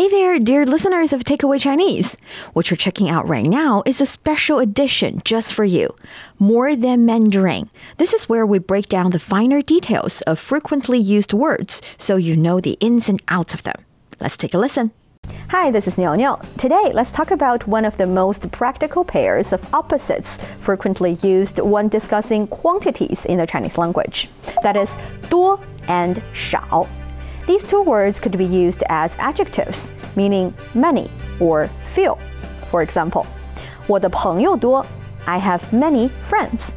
Hey there, dear listeners of Takeaway Chinese. What you're checking out right now is a special edition just for you. More Than Mandarin. This is where we break down the finer details of frequently used words so you know the ins and outs of them. Let's take a listen. Hi, this is Niao Niao. Today, let's talk about one of the most practical pairs of opposites frequently used when discussing quantities in the Chinese language. That is, 多 and 少. These two words could be used as adjectives, meaning many or few. For example, 我的朋友多 I have many friends.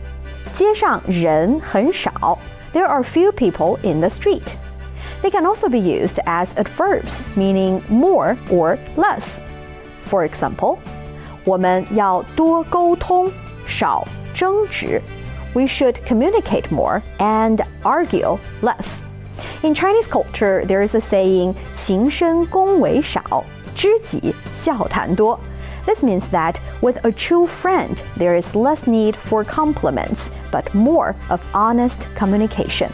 街上人很少 There are few people in the street. They can also be used as adverbs, meaning more or less. For example, 我们要多沟通，少争执。We should communicate more and argue less. In Chinese culture, there is a saying, 情深恭为少，知己笑谈多. This means that with a true friend, there is less need for compliments, but more of honest communication.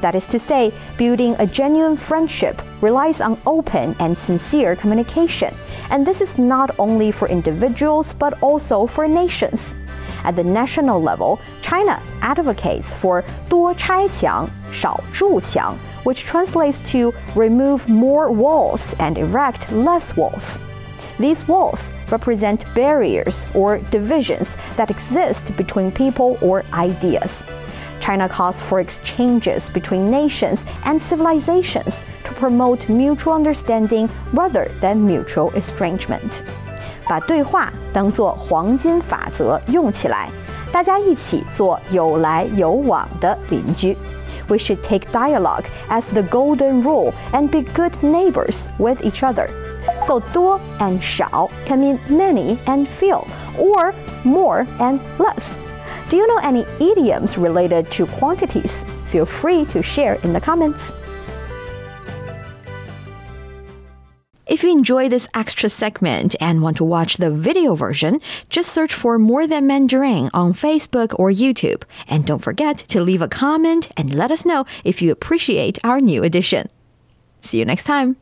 That is to say, building a genuine friendship relies on open and sincere communication. And this is not only for individuals, but also for nations. At the national level, China advocates for 多拆墙,少筑墙, which translates to remove more walls and erect less walls. These walls represent barriers or divisions that exist between people or ideas. China calls for exchanges between nations and civilizations to promote mutual understanding rather than mutual estrangement. 把对话当作黄金法则用起来，大家一起做有来有往的邻居。we should take dialogue as the golden rule and be good neighbors with each other. So 多 and 少 can mean many and few, or more and less. Do you know any idioms related to quantities? Feel free to share in the comments. If you enjoy this extra segment and want to watch the video version, just search for More Than Mandarin on Facebook or YouTube. And don't forget to leave a comment and let us know if you appreciate our new edition. See you next time.